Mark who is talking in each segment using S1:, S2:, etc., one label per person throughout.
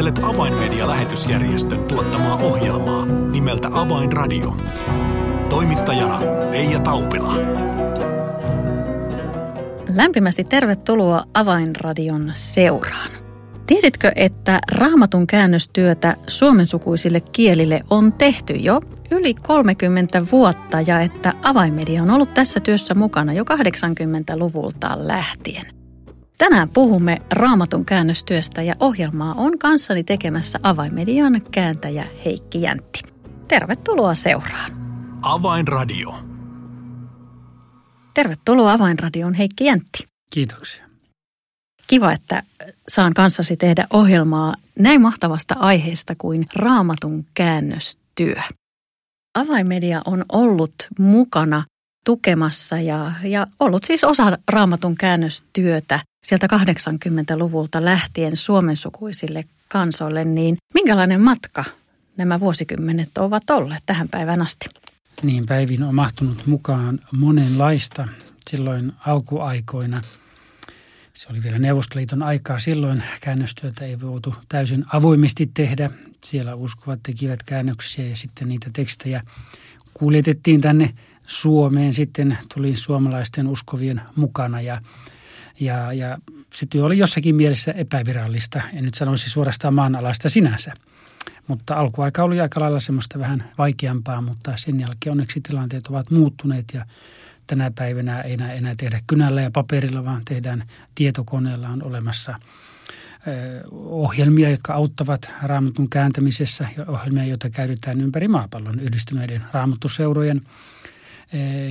S1: Kuuntelet Avainmedia-lähetysjärjestön tuottamaa ohjelmaa nimeltä Avainradio. Toimittajana Leija Taupila.
S2: Lämpimästi tervetuloa Avainradion seuraan. Tiesitkö, että raamatun käännöstyötä suomensukuisille kielille on tehty jo yli 30 vuotta ja että Avainmedia on ollut tässä työssä mukana jo 80-luvulta lähtien? Tänään puhumme raamatun käännöstyöstä ja ohjelmaa on kanssani tekemässä Avainmedian kääntäjä Heikki Jäntti. Tervetuloa seuraan.
S1: Avainradio.
S2: Tervetuloa Avainradioon Heikki Jäntti.
S3: Kiitoksia.
S2: Kiva, että saan kanssasi tehdä ohjelmaa näin mahtavasta aiheesta kuin raamatun käännöstyö. Avaimedia on ollut mukana tukemassa ja, ja ollut siis osa raamatun käännöstyötä sieltä 80-luvulta lähtien suomensukuisille kansoille, niin minkälainen matka nämä vuosikymmenet ovat olleet tähän päivään asti?
S3: Niin, päivin on mahtunut mukaan monenlaista silloin alkuaikoina. Se oli vielä Neuvostoliiton aikaa. Silloin käännöstyötä ei voitu täysin avoimesti tehdä. Siellä uskovat tekivät käännöksiä ja sitten niitä tekstejä kuljetettiin tänne Suomeen. Sitten tuli suomalaisten uskovien mukana ja ja, ja se työ oli jossakin mielessä epävirallista, en nyt sanoisi suorastaan maanalaista sinänsä. Mutta alkuaika oli aika lailla semmoista vähän vaikeampaa, mutta sen jälkeen onneksi tilanteet ovat muuttuneet ja tänä päivänä ei enää, enää tehdä kynällä ja paperilla, vaan tehdään tietokoneella on olemassa ohjelmia, jotka auttavat raamatun kääntämisessä ja ohjelmia, joita käytetään ympäri maapallon yhdistyneiden raamattuseurojen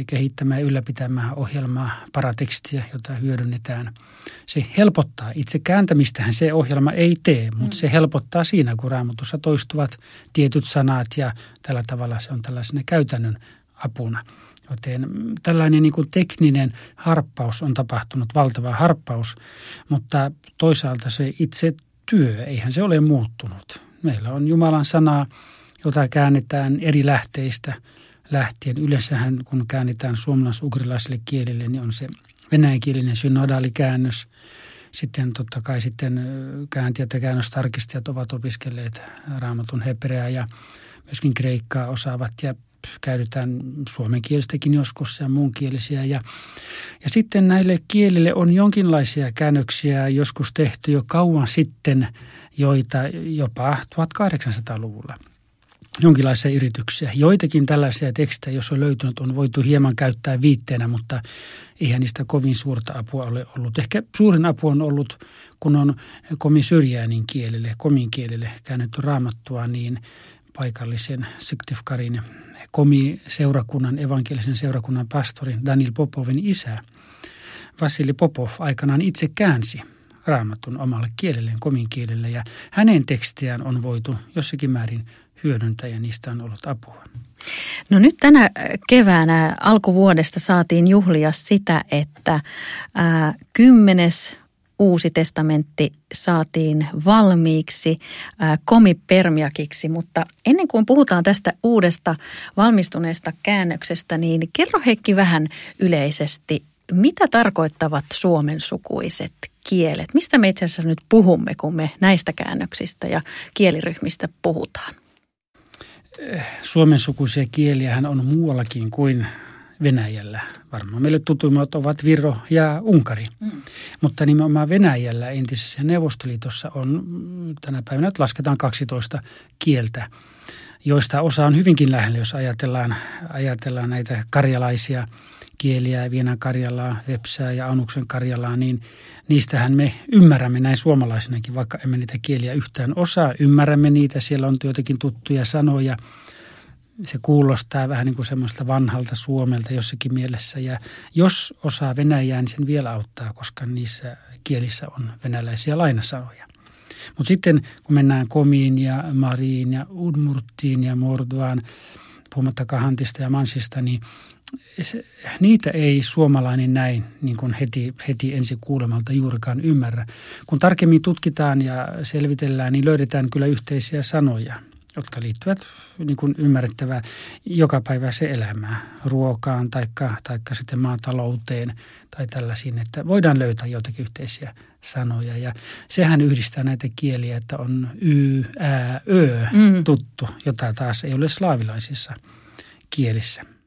S3: kehittämään ja ylläpitämään ohjelmaa, paratekstiä, jota hyödynnetään. Se helpottaa. Itse kääntämistähän se ohjelma ei tee, mutta mm. se helpottaa siinä, kun raamatussa toistuvat tietyt sanat ja tällä tavalla se on tällaisena käytännön apuna. Joten tällainen niin kuin tekninen harppaus on tapahtunut, valtava harppaus, mutta toisaalta se itse työ, eihän se ole muuttunut. Meillä on Jumalan sanaa, jota käännetään eri lähteistä – lähtien. Yleensähän kun käännetään suomalais-ugrilaiselle kielelle, niin on se venäjänkielinen synodaalikäännös. Sitten totta kai sitten kääntäjät ja käännöstarkistajat ovat opiskelleet raamatun hebreaa ja myöskin kreikkaa osaavat ja käytetään suomenkielistäkin joskus ja muunkielisiä. Ja, ja sitten näille kielille on jonkinlaisia käännöksiä joskus tehty jo kauan sitten, joita jopa 1800-luvulla – jonkinlaisia yrityksiä. Joitakin tällaisia tekstejä, jos on löytynyt, on voitu hieman käyttää viitteenä, mutta eihän niistä kovin suurta apua ole ollut. Ehkä suurin apu on ollut, kun on komi syrjäänin kielelle, komin kielelle käännetty raamattua, niin paikallisen Syktifkarin komi seurakunnan, evankelisen seurakunnan pastorin Daniel Popovin isä, Vasili Popov aikanaan itse käänsi raamatun omalle kielelleen, komin kielelle. Ja hänen tekstiään on voitu jossakin määrin hyödyntää ja niistä on ollut apua.
S2: No nyt tänä keväänä alkuvuodesta saatiin juhlia sitä, että ää, kymmenes uusi testamentti saatiin valmiiksi komipermiakiksi, mutta ennen kuin puhutaan tästä uudesta valmistuneesta käännöksestä, niin kerro Heikki vähän yleisesti, mitä tarkoittavat suomen sukuiset kielet? Mistä me itse asiassa nyt puhumme, kun me näistä käännöksistä ja kieliryhmistä puhutaan?
S3: Suomen sukuisia kieliä on muuallakin kuin Venäjällä. Varmaan meille tutuimmat ovat Viro ja Unkari. Mm. Mutta nimenomaan Venäjällä entisessä Neuvostoliitossa on tänä päivänä lasketaan 12 kieltä, joista osa on hyvinkin lähellä, jos ajatellaan, ajatellaan näitä karjalaisia – kieliä, Vienan Karjalaa, Vepsää ja Anuksen Karjalaa, niin niistähän me ymmärrämme näin suomalaisinakin, vaikka emme niitä kieliä yhtään osaa. Ymmärrämme niitä, siellä on joitakin tuttuja sanoja. Se kuulostaa vähän niin kuin semmoista vanhalta Suomelta jossakin mielessä. Ja jos osaa Venäjää, niin sen vielä auttaa, koska niissä kielissä on venäläisiä lainasanoja. Mutta sitten kun mennään Komiin ja Mariin ja Udmurttiin ja Mordvaan, puhumattakaan Hantista ja Mansista, niin se, niitä ei suomalainen näin niin kuin heti, heti ensi kuulemalta juurikaan ymmärrä. Kun tarkemmin tutkitaan ja selvitellään, niin löydetään kyllä yhteisiä sanoja. jotka liittyvät niin kuin ymmärrettävää se elämää, ruokaan tai taikka sitten maatalouteen tai tällaisiin, että voidaan löytää jotakin yhteisiä sanoja. Ja sehän yhdistää näitä kieliä, että on y, ä, ö mm. tuttu, jota taas ei ole slaavilaisissa kielissä.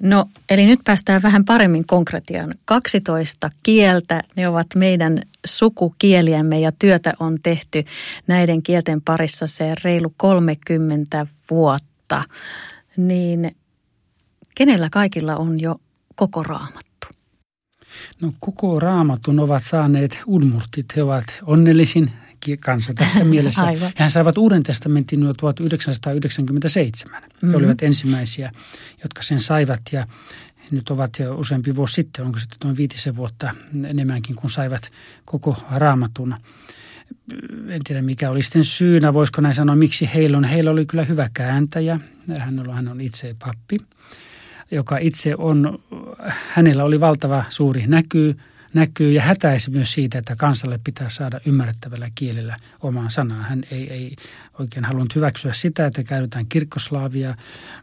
S2: No, eli nyt päästään vähän paremmin konkretiaan. 12 kieltä, ne ovat meidän sukukieliämme ja työtä on tehty näiden kielten parissa se reilu 30 vuotta. Niin kenellä kaikilla on jo koko raamattu?
S3: No koko raamatun ovat saaneet udmurtit. He ovat onnellisin kanssa tässä mielessä. Aivan. Hän saivat Uuden testamentin jo 1997. Mm-hmm. He olivat ensimmäisiä, jotka sen saivat ja nyt ovat jo useampi vuosi sitten, onko sitten noin viitisen vuotta enemmänkin, kun saivat koko raamatun. En tiedä mikä oli sitten syynä, voisiko näin sanoa, miksi heillä on. Heillä oli kyllä hyvä kääntäjä. Hän on, hän on itse pappi, joka itse on, hänellä oli valtava suuri näkyy – näkyy ja hätäisi myös siitä, että kansalle pitää saada ymmärrettävällä kielellä omaa sanaa. Hän ei, ei oikein halunnut hyväksyä sitä, että käytetään kirkkoslaavia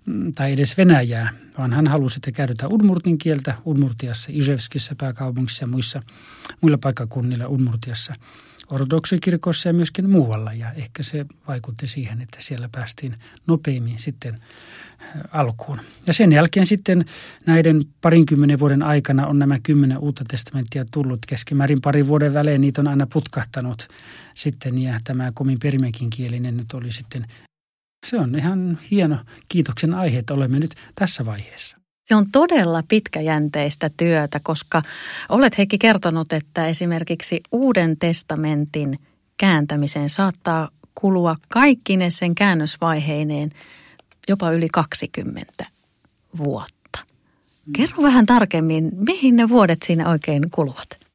S3: mm, tai edes Venäjää, vaan hän halusi, että käytetään Udmurtin kieltä Udmurtiassa, Izhevskissä pääkaupungissa ja muissa, muilla paikkakunnilla Udmurtiassa ortodoksikirkossa ja myöskin muualla. Ja ehkä se vaikutti siihen, että siellä päästiin nopeimmin sitten alkuun. Ja sen jälkeen sitten näiden parinkymmenen vuoden aikana on nämä kymmenen uutta testamenttia tullut keskimäärin parin vuoden välein. Niitä on aina putkahtanut sitten ja tämä komin perimekin kielinen nyt oli sitten, se on ihan hieno kiitoksen aihe, että olemme nyt tässä vaiheessa.
S2: Se on todella pitkäjänteistä työtä, koska olet Heikki kertonut, että esimerkiksi Uuden testamentin kääntämiseen saattaa kulua kaikkine sen käännösvaiheineen – jopa yli 20 vuotta. Kerro vähän tarkemmin, mihin ne vuodet siinä oikein kuluvat?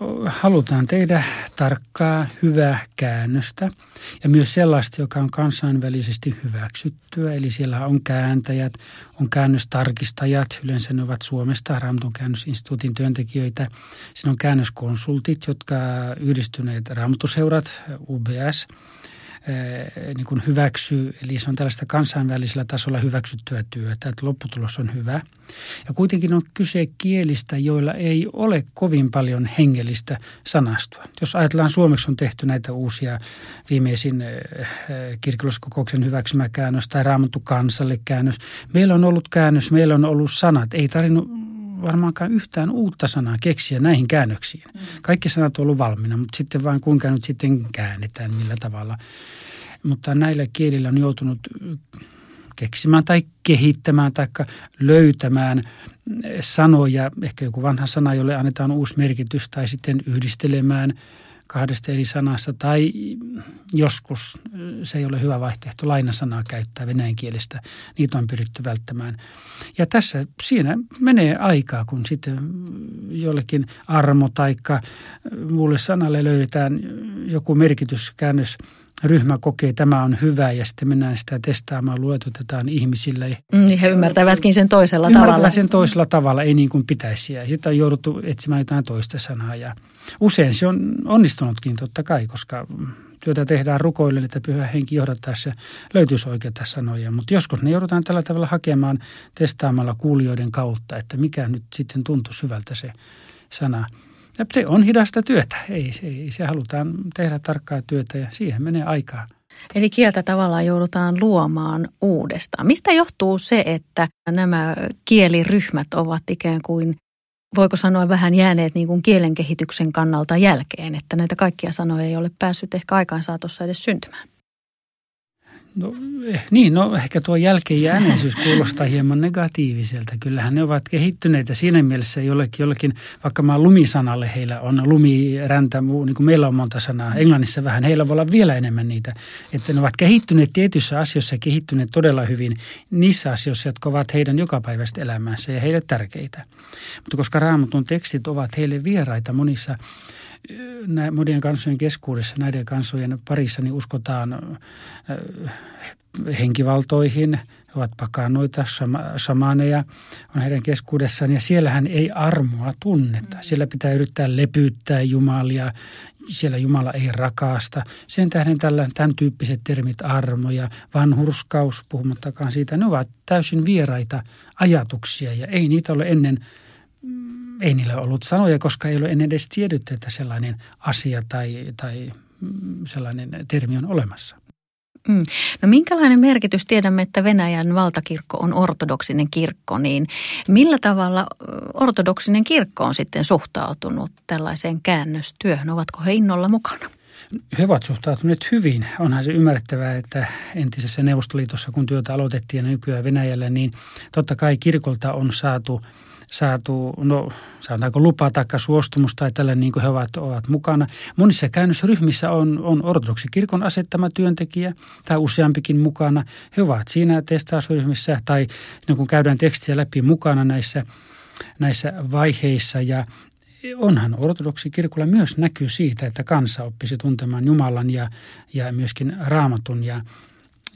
S3: No, halutaan tehdä tarkkaa, hyvää käännöstä ja myös sellaista, joka on kansainvälisesti hyväksyttyä. Eli siellä on kääntäjät, on käännöstarkistajat, yleensä ne ovat Suomesta, Raamatun käännösinstituutin työntekijöitä. Siinä on käännöskonsultit, jotka yhdistyneet raamatuseurat, UBS – niin kuin hyväksyy, eli se on tällaista kansainvälisellä tasolla hyväksyttyä työtä, että lopputulos on hyvä. Ja kuitenkin on kyse kielistä, joilla ei ole kovin paljon hengellistä sanastoa. Jos ajatellaan, Suomeksi on tehty näitä uusia viimeisin kirkolliskokouksen hyväksymä käännös tai raamattu kansalle käännös. Meillä on ollut käännös, meillä on ollut sanat. Ei tarvinnut varmaankaan yhtään uutta sanaa keksiä näihin käännöksiin. Mm. Kaikki sanat on ollut valmiina, mutta sitten vain kuinka nyt sitten käännetään, millä tavalla. Mutta näillä kielillä on joutunut keksimään tai kehittämään tai löytämään sanoja, ehkä joku vanha sana, jolle annetaan uusi merkitys tai sitten yhdistelemään – kahdesta eri sanasta tai joskus se ei ole hyvä vaihtoehto lainasanaa käyttää venäjän kielestä. Niitä on pyritty välttämään. Ja tässä siinä menee aikaa, kun sitten jollekin armo tai muulle sanalle löydetään joku merkityskäännös ryhmä kokee, että tämä on hyvä ja sitten mennään sitä testaamaan, luetutetaan ihmisille.
S2: Niin he ymmärtävätkin sen toisella
S3: Ymmärtävät
S2: tavalla.
S3: sen toisella tavalla, ei niin kuin pitäisi. Ja sitten on jouduttu etsimään jotain toista sanaa ja usein se on onnistunutkin totta kai, koska työtä tehdään rukoille, että pyhä henki johdattaessa löytyisi oikeita sanoja. Mutta joskus ne joudutaan tällä tavalla hakemaan testaamalla kuulijoiden kautta, että mikä nyt sitten tuntuu syvältä se sana – ja se on hidasta työtä. Ei, ei, se halutaan tehdä tarkkaa työtä ja siihen menee aikaa.
S2: Eli kieltä tavallaan joudutaan luomaan uudestaan. Mistä johtuu se, että nämä kieliryhmät ovat ikään kuin, voiko sanoa vähän jääneet niin kuin kielen kehityksen kannalta jälkeen, että näitä kaikkia sanoja ei ole päässyt ehkä aikaan saatossa edes syntymään?
S3: No, eh, niin, no ehkä tuo jälkeenjääneisyys kuulostaa hieman negatiiviselta. Kyllähän ne ovat kehittyneitä siinä mielessä jollekin, jollekin vaikka mä lumisanalle heillä on lumiräntä, niin kuin meillä on monta sanaa. Englannissa vähän, heillä voi olla vielä enemmän niitä. Että ne ovat kehittyneet tietyissä asioissa, kehittyneet todella hyvin niissä asioissa, jotka ovat heidän jokapäiväistä elämänsä ja heille tärkeitä. Mutta koska raamatun tekstit ovat heille vieraita monissa monien kansojen keskuudessa, näiden kansojen parissa, niin uskotaan henkivaltoihin, ovat pakanoita, samaneja on heidän keskuudessaan. Ja siellähän ei armoa tunneta. Siellä pitää yrittää lepyyttää Jumalia, siellä Jumala ei rakasta. Sen tähden tällä, tämän tyyppiset termit armo ja vanhurskaus, puhumattakaan siitä, ne ovat täysin vieraita ajatuksia. Ja ei niitä ole ennen, mm, ei niillä ollut sanoja, koska ei ole ennen edes tiedetty, että sellainen asia tai, tai mm, sellainen termi on olemassa.
S2: Mm. No minkälainen merkitys tiedämme, että Venäjän valtakirkko on ortodoksinen kirkko, niin millä tavalla ortodoksinen kirkko on sitten suhtautunut tällaiseen käännöstyöhön? Ovatko he innolla mukana?
S3: He ovat suhtautuneet hyvin. Onhan se ymmärrettävää, että entisessä Neuvostoliitossa, kun työtä aloitettiin ja nykyään Venäjällä, niin totta kai kirkolta on saatu – saatu, no sanotaanko lupa tai suostumus tai tällä niin kuin he ovat, ovat mukana. Monissa käännösryhmissä on, on ortodoksikirkon asettama työntekijä tai useampikin mukana. He ovat siinä testausryhmissä tai niin kun käydään tekstiä läpi mukana näissä, näissä vaiheissa ja onhan ortodoksikirkolla myös näkyy siitä, että kansa oppisi tuntemaan Jumalan ja, ja myöskin raamatun ja,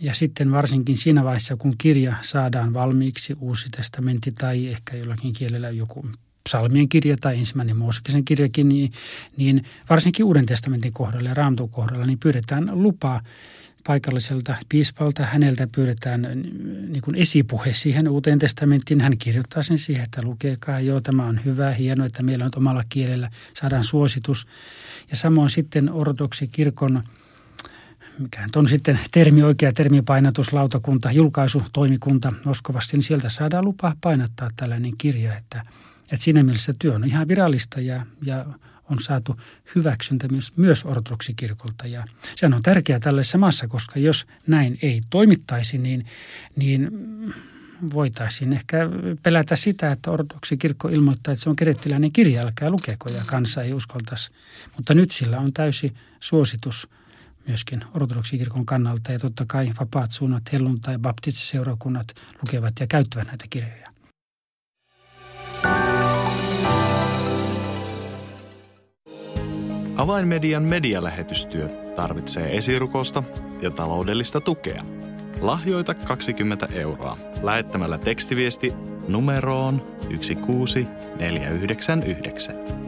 S3: ja sitten varsinkin siinä vaiheessa, kun kirja saadaan valmiiksi, uusi testamentti tai ehkä jollakin kielellä joku psalmien kirja tai ensimmäinen Mooseksen kirjakin, niin, niin varsinkin Uuden testamentin kohdalla ja Raamatun kohdalla, niin pyydetään lupaa paikalliselta piispalta. Häneltä pyydetään niin kuin esipuhe siihen uuteen testamenttiin. Hän kirjoittaa sen siihen, että lukekaa, joo tämä on hyvä, hienoa, että meillä on omalla kielellä, saadaan suositus. Ja samoin sitten ortodoksi kirkon mikä on sitten termi, oikea termipainatuslautakunta, julkaisutoimikunta Moskovassa, niin sieltä saadaan lupa painattaa tällainen kirja, että, että siinä mielessä työ on ihan virallista ja, ja on saatu hyväksyntä myös, myös ortodoksikirkolta. Ja sehän on tärkeää tällaisessa maassa, koska jos näin ei toimittaisi, niin, niin voitaisiin ehkä pelätä sitä, että ortodoksikirkko ilmoittaa, että se on kerettiläinen kirja, älkää lukeko ja kansa ei uskaltaisi. Mutta nyt sillä on täysi suositus myöskin ortodoksikirkon kannalta. Ja totta kai vapaat suunnat, helluntai baptistiseurakunnat lukevat ja käyttävät näitä kirjoja.
S4: Avainmedian medialähetystyö tarvitsee esirukosta ja taloudellista tukea. Lahjoita 20 euroa lähettämällä tekstiviesti numeroon 16499.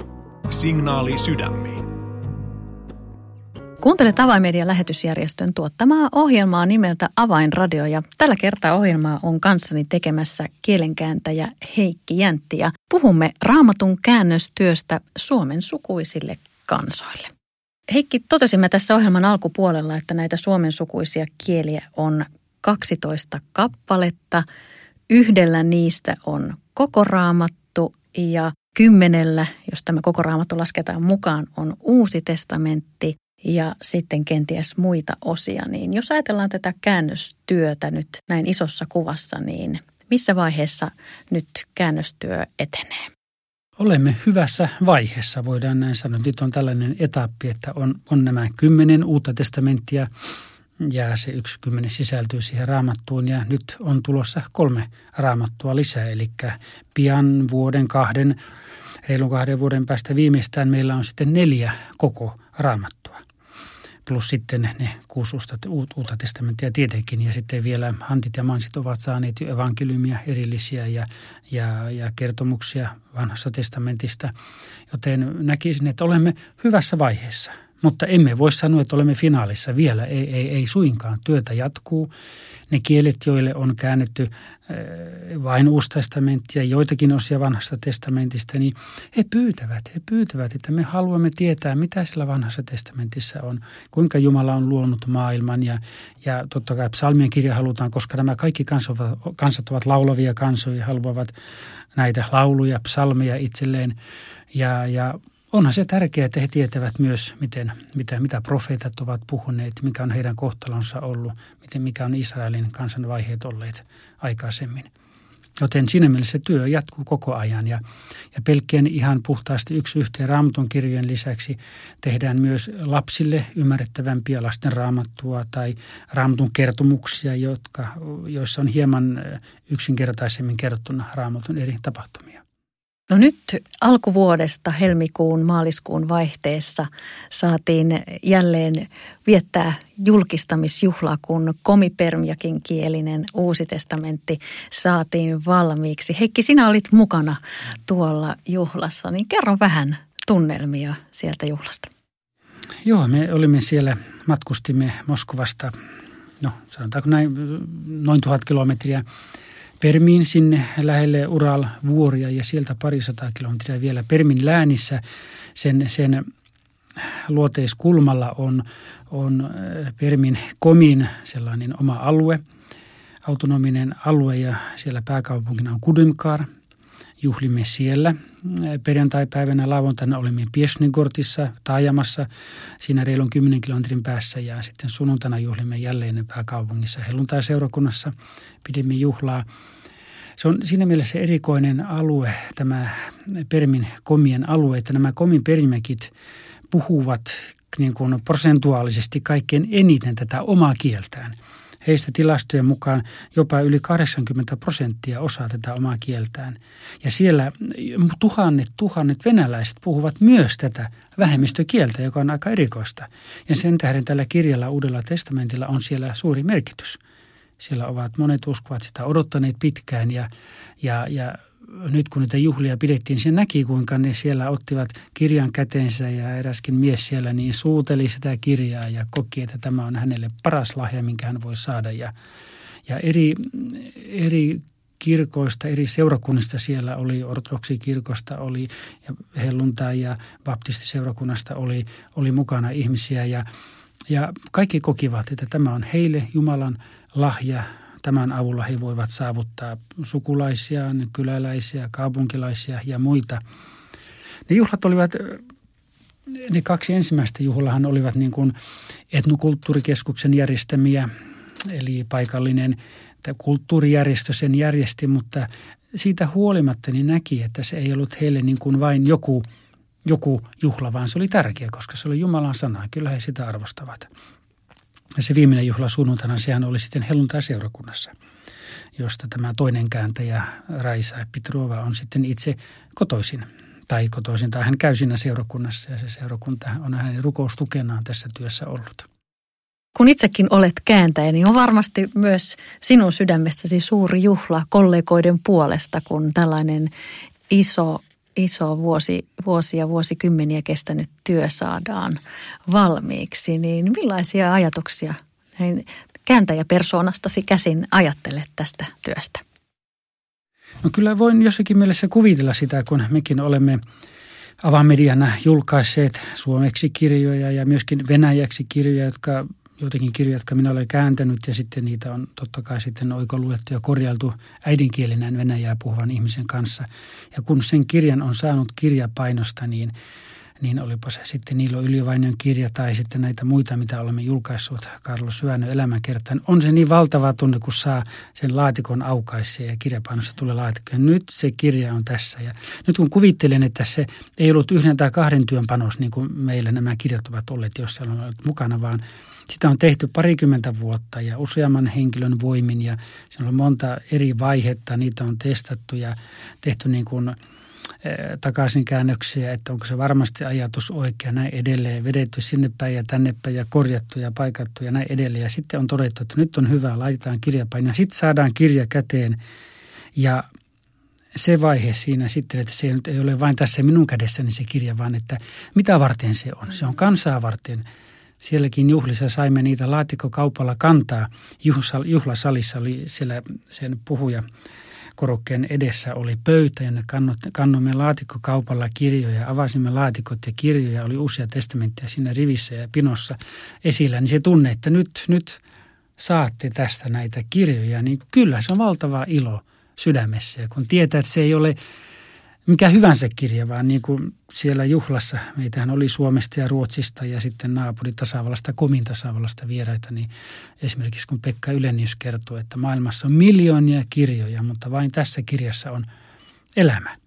S1: Signaali sydämiin.
S2: Kuuntelet Avainmedian lähetysjärjestön tuottamaa ohjelmaa nimeltä Avainradio ja tällä kertaa ohjelmaa on kanssani tekemässä kielenkääntäjä Heikki Jäntti ja puhumme raamatun käännöstyöstä Suomen sukuisille kansoille. Heikki, totesimme tässä ohjelman alkupuolella, että näitä suomen sukuisia kieliä on 12 kappaletta. Yhdellä niistä on koko raamattu ja kymmenellä, jos tämä koko raamattu lasketaan mukaan, on uusi testamentti ja sitten kenties muita osia. Niin jos ajatellaan tätä käännöstyötä nyt näin isossa kuvassa, niin missä vaiheessa nyt käännöstyö etenee?
S3: Olemme hyvässä vaiheessa, voidaan näin sanoa. Nyt on tällainen etappi, että on, on nämä kymmenen uutta testamenttia ja se yksi kymmenen sisältyy siihen raamattuun ja nyt on tulossa kolme raamattua lisää. Eli pian vuoden kahden reilun kahden vuoden päästä viimeistään meillä on sitten neljä koko raamattua. Plus sitten ne kuusi uutta testamenttia tietenkin. Ja sitten vielä Hantit ja Mansit ovat saaneet jo evankeliumia erillisiä ja, ja, ja kertomuksia vanhasta testamentista. Joten näkisin, että olemme hyvässä vaiheessa. Mutta emme voi sanoa, että olemme finaalissa vielä. Ei, ei, ei suinkaan. Työtä jatkuu ne kielet, joille on käännetty äh, vain uusi testamentti ja joitakin osia vanhasta testamentista, niin he pyytävät, he pyytävät, että me haluamme tietää, mitä sillä vanhassa testamentissa on, kuinka Jumala on luonut maailman ja, ja totta kai psalmien kirja halutaan, koska nämä kaikki kansat, kansat ovat laulavia kansoja, haluavat näitä lauluja, psalmeja itselleen ja, ja onhan se tärkeää, että he tietävät myös, miten, mitä, mitä profeetat ovat puhuneet, mikä on heidän kohtalonsa ollut, miten, mikä on Israelin kansan vaiheet olleet aikaisemmin. Joten siinä mielessä työ jatkuu koko ajan ja, ja pelkkien ihan puhtaasti yksi yhteen raamatun kirjojen lisäksi tehdään myös lapsille ymmärrettävämpiä lasten raamattua tai raamatun kertomuksia, jotka, joissa on hieman yksinkertaisemmin kerrottuna raamatun eri tapahtumia.
S2: No nyt alkuvuodesta helmikuun maaliskuun vaihteessa saatiin jälleen viettää julkistamisjuhla, kun komipermiakin kielinen uusi testamentti saatiin valmiiksi. Heikki, sinä olit mukana tuolla juhlassa, niin kerro vähän tunnelmia sieltä juhlasta.
S3: Joo, me olimme siellä, matkustimme Moskovasta, no sanotaanko näin, noin tuhat kilometriä Permiin sinne lähelle Ural-vuoria ja sieltä parisataa kilometriä vielä Permin läänissä. Sen, sen luoteiskulmalla on, on äh, Permin komin sellainen oma alue, autonominen alue ja siellä pääkaupunkina on Kudymkar. Juhlimme siellä. Perjantai-päivänä lauantaina olimme Piesnigortissa, taajamassa, siinä reilun 10 kilometrin päässä ja sitten sunnuntaina juhlimme jälleen pääkaupungissa helluntai-seurakunnassa. Pidimme juhlaa se on siinä mielessä erikoinen alue, tämä Permin komien alue, että nämä komin perimäkit puhuvat niin kuin prosentuaalisesti kaikkein eniten tätä omaa kieltään. Heistä tilastojen mukaan jopa yli 80 prosenttia osaa tätä omaa kieltään. Ja siellä tuhannet, tuhannet venäläiset puhuvat myös tätä vähemmistökieltä, joka on aika erikoista. Ja sen tähden tällä kirjalla Uudella testamentilla on siellä suuri merkitys – siellä ovat monet uskovat sitä odottaneet pitkään ja, ja, ja nyt kun niitä juhlia pidettiin, se näki kuinka ne siellä ottivat kirjan käteensä ja eräskin mies siellä niin suuteli sitä kirjaa ja koki, että tämä on hänelle paras lahja, minkä hän voi saada. Ja, ja eri, eri kirkoista, eri seurakunnista siellä oli, ortodoksikirkosta oli ja helluntai ja baptistiseurakunnasta oli, oli mukana ihmisiä ja, ja kaikki kokivat, että tämä on heille Jumalan lahja. Tämän avulla he voivat saavuttaa sukulaisia, kyläläisiä, kaupunkilaisia ja muita. Ne juhlat olivat, ne kaksi ensimmäistä juhlahan olivat niin kuin etnokulttuurikeskuksen järjestämiä, eli paikallinen kulttuurijärjestö sen järjesti, mutta siitä huolimatta niin näki, että se ei ollut heille niin kuin vain joku, joku juhla, vaan se oli tärkeä, koska se oli Jumalan sana. Kyllä he sitä arvostavat. Ja se viimeinen juhla sunnuntaina, sehän oli sitten helluntai-seurakunnassa, josta tämä toinen kääntäjä Raisa Pitrova on sitten itse kotoisin tai kotoisin, tai hän käy siinä seurakunnassa ja se seurakunta on hänen rukoustukenaan tässä työssä ollut.
S2: Kun itsekin olet kääntäjä, niin on varmasti myös sinun sydämestäsi suuri juhla kollegoiden puolesta, kun tällainen iso iso vuosi, vuosia, vuosikymmeniä kestänyt työ saadaan valmiiksi, niin millaisia ajatuksia näin kääntäjäpersoonastasi käsin ajattelet tästä työstä?
S3: No kyllä voin jossakin mielessä kuvitella sitä, kun mekin olemme avamediana julkaisseet suomeksi kirjoja ja myöskin venäjäksi kirjoja, jotka joitakin kirjoja, jotka minä olen kääntänyt ja sitten niitä on totta kai sitten oikoluettu ja korjailtu äidinkielenään venäjää puhuvan ihmisen kanssa. Ja kun sen kirjan on saanut kirjapainosta, niin, niin olipa se sitten Niilo Yljövainion kirja tai sitten näitä muita, mitä olemme julkaissut, Karlo Syvänö elämänkertaan. On se niin valtava tunne, kun saa sen laatikon aukaisia ja kirjapainossa tulee laatikko. Ja nyt se kirja on tässä. Ja nyt kun kuvittelen, että se ei ollut yhden tai kahden työn panos, niin kuin meillä nämä kirjat ovat olleet, jos siellä on ollut mukana, vaan – sitä on tehty parikymmentä vuotta ja useamman henkilön voimin ja siinä on monta eri vaihetta. Niitä on testattu ja tehty niin kuin eh, takaisinkäännöksiä, että onko se varmasti ajatus oikea näin edelleen, vedetty sinne päin ja tänne päin ja korjattu ja paikattu ja näin edelleen. Ja sitten on todettu, että nyt on hyvä, laitetaan kirjapaino. Sitten saadaan kirja käteen ja se vaihe siinä sitten, että se ei ole vain tässä minun kädessäni se kirja, vaan että mitä varten se on. Se on kansaa varten – sielläkin juhlissa saimme niitä laatikkokaupalla kantaa. Juhlasalissa oli siellä sen puhuja korokkeen edessä oli pöytä, jonne kannoimme laatikkokaupalla kirjoja, avasimme laatikot ja kirjoja, oli uusia testamentteja siinä rivissä ja pinossa esillä, niin se tunne, että nyt, nyt saatte tästä näitä kirjoja, niin kyllä se on valtava ilo sydämessä. Ja kun tietää, että se ei ole mikä hyvänsä kirja, vaan niin kuin siellä juhlassa, meitähän oli Suomesta ja Ruotsista ja sitten naapuritasavallasta, Komin tasavallasta vieraita, niin esimerkiksi kun Pekka Ylenius kertoo, että maailmassa on miljoonia kirjoja, mutta vain tässä kirjassa on elämä.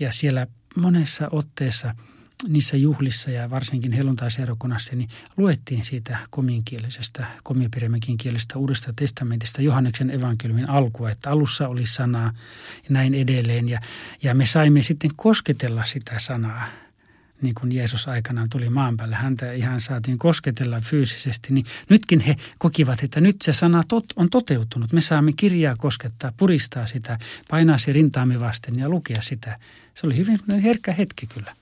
S3: Ja siellä monessa otteessa – niissä juhlissa ja varsinkin helluntaiseurakunnassa, niin luettiin siitä kominkielisestä, komiopirimäkin kielestä uudesta testamentista Johanneksen evankeliumin alkua, että alussa oli sanaa ja näin edelleen. Ja, ja me saimme sitten kosketella sitä sanaa, niin kuin Jeesus aikanaan tuli maan päälle. Häntä ihan saatiin kosketella fyysisesti, niin nytkin he kokivat, että nyt se sana tot, on toteutunut. Me saamme kirjaa koskettaa, puristaa sitä, painaa se rintaamme vasten ja lukea sitä. Se oli hyvin herkkä hetki kyllä.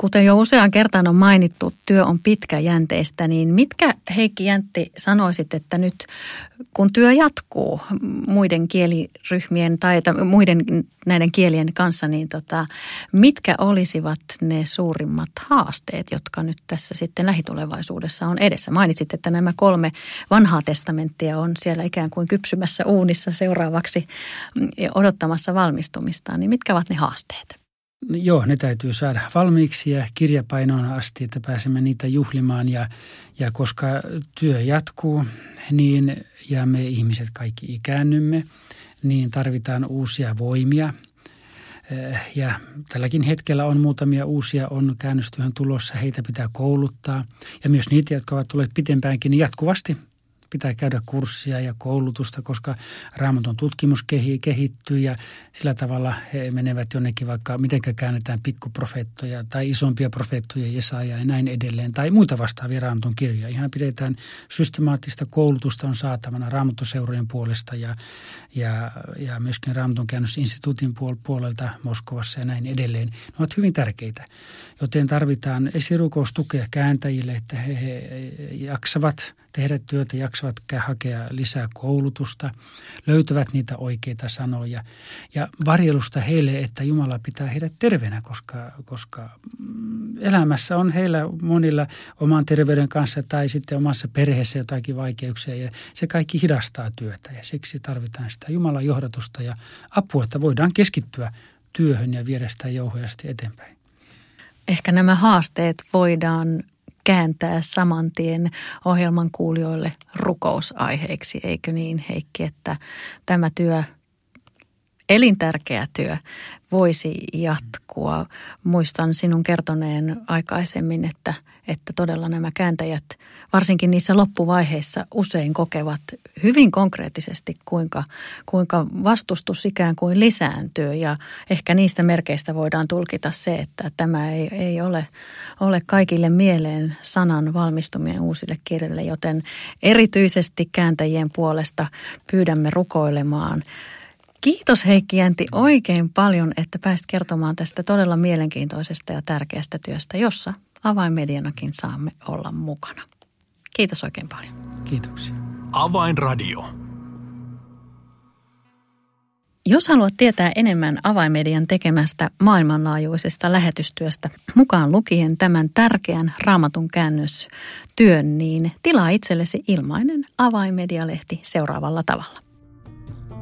S2: Kuten jo useaan kertaan on mainittu, työ on pitkäjänteistä, niin mitkä Heikki Jäntti sanoisit, että nyt kun työ jatkuu muiden kieliryhmien tai muiden näiden kielien kanssa, niin tota, mitkä olisivat ne suurimmat haasteet, jotka nyt tässä sitten lähitulevaisuudessa on edessä? Mainitsit, että nämä kolme vanhaa testamenttia on siellä ikään kuin kypsymässä uunissa seuraavaksi odottamassa valmistumistaan, niin mitkä ovat ne haasteet?
S3: Joo, ne täytyy saada valmiiksi ja kirjapainoon asti, että pääsemme niitä juhlimaan. Ja, ja koska työ jatkuu, niin ja me ihmiset kaikki ikäännymme, niin tarvitaan uusia voimia. Eh, ja tälläkin hetkellä on muutamia uusia on käännöstyön tulossa, heitä pitää kouluttaa. Ja myös niitä, jotka ovat tulleet pitempäänkin, niin jatkuvasti – pitää käydä kurssia ja koulutusta, koska raamatun tutkimus kehittyy ja sillä tavalla he menevät jonnekin vaikka, miten käännetään pikkuprofeettoja tai isompia profeettoja, Jesaja ja näin edelleen, tai muita vastaavia raamatun kirjoja. Ihan pidetään systemaattista koulutusta on saatavana raamattuseurojen puolesta ja, ja, ja myöskin raamatun käännösinstituutin puolelta Moskovassa ja näin edelleen. Ne ovat hyvin tärkeitä, joten tarvitaan esirukoustukea kääntäjille, että he, he jaksavat tehdä työtä, jaksavat hakea lisää koulutusta, löytävät niitä oikeita sanoja ja varjelusta heille, että Jumala pitää heidät terveenä, koska, koska mm, elämässä on heillä monilla oman terveyden kanssa tai sitten omassa perheessä jotakin vaikeuksia ja se kaikki hidastaa työtä ja siksi tarvitaan sitä Jumalan johdatusta ja apua, että voidaan keskittyä työhön ja viedä sitä jouhojasti eteenpäin.
S2: Ehkä nämä haasteet voidaan kääntää saman tien ohjelman kuulijoille rukousaiheiksi, eikö niin Heikki, että tämä työ, elintärkeä työ, voisi jatkua. Muistan sinun kertoneen aikaisemmin, että, että todella nämä kääntäjät, varsinkin niissä loppuvaiheissa, usein kokevat hyvin konkreettisesti, kuinka, kuinka vastustus ikään kuin lisääntyy. Ja ehkä niistä merkeistä voidaan tulkita se, että tämä ei, ei ole, ole kaikille mieleen sanan valmistuminen uusille kielille, joten erityisesti kääntäjien puolesta pyydämme rukoilemaan – Kiitos Heikki Jänti oikein paljon, että pääsit kertomaan tästä todella mielenkiintoisesta ja tärkeästä työstä, jossa avainmedianakin saamme olla mukana. Kiitos oikein paljon.
S3: Kiitoksia.
S1: Avainradio.
S2: Jos haluat tietää enemmän avaimedian tekemästä maailmanlaajuisesta lähetystyöstä, mukaan lukien tämän tärkeän raamatun käännöstyön, niin tilaa itsellesi ilmainen avainmedialehti seuraavalla tavalla.